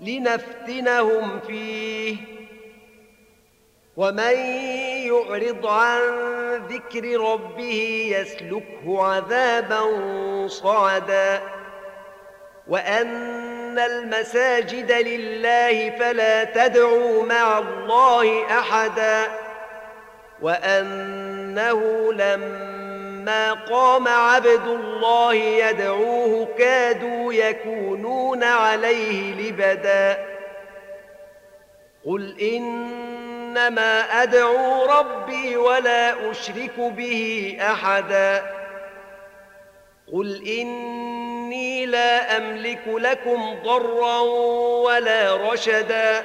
لنفتنهم فيه. ومن يعرض عن ذكر ربه يسلكه عذابا صعدا. وأن المساجد لله فلا تدعوا مع الله أحدا. وأنه لما فلما قام عبد الله يدعوه كادوا يكونون عليه لبدا قل إنما أدعو ربي ولا أشرك به أحدا قل إني لا أملك لكم ضرا ولا رشدا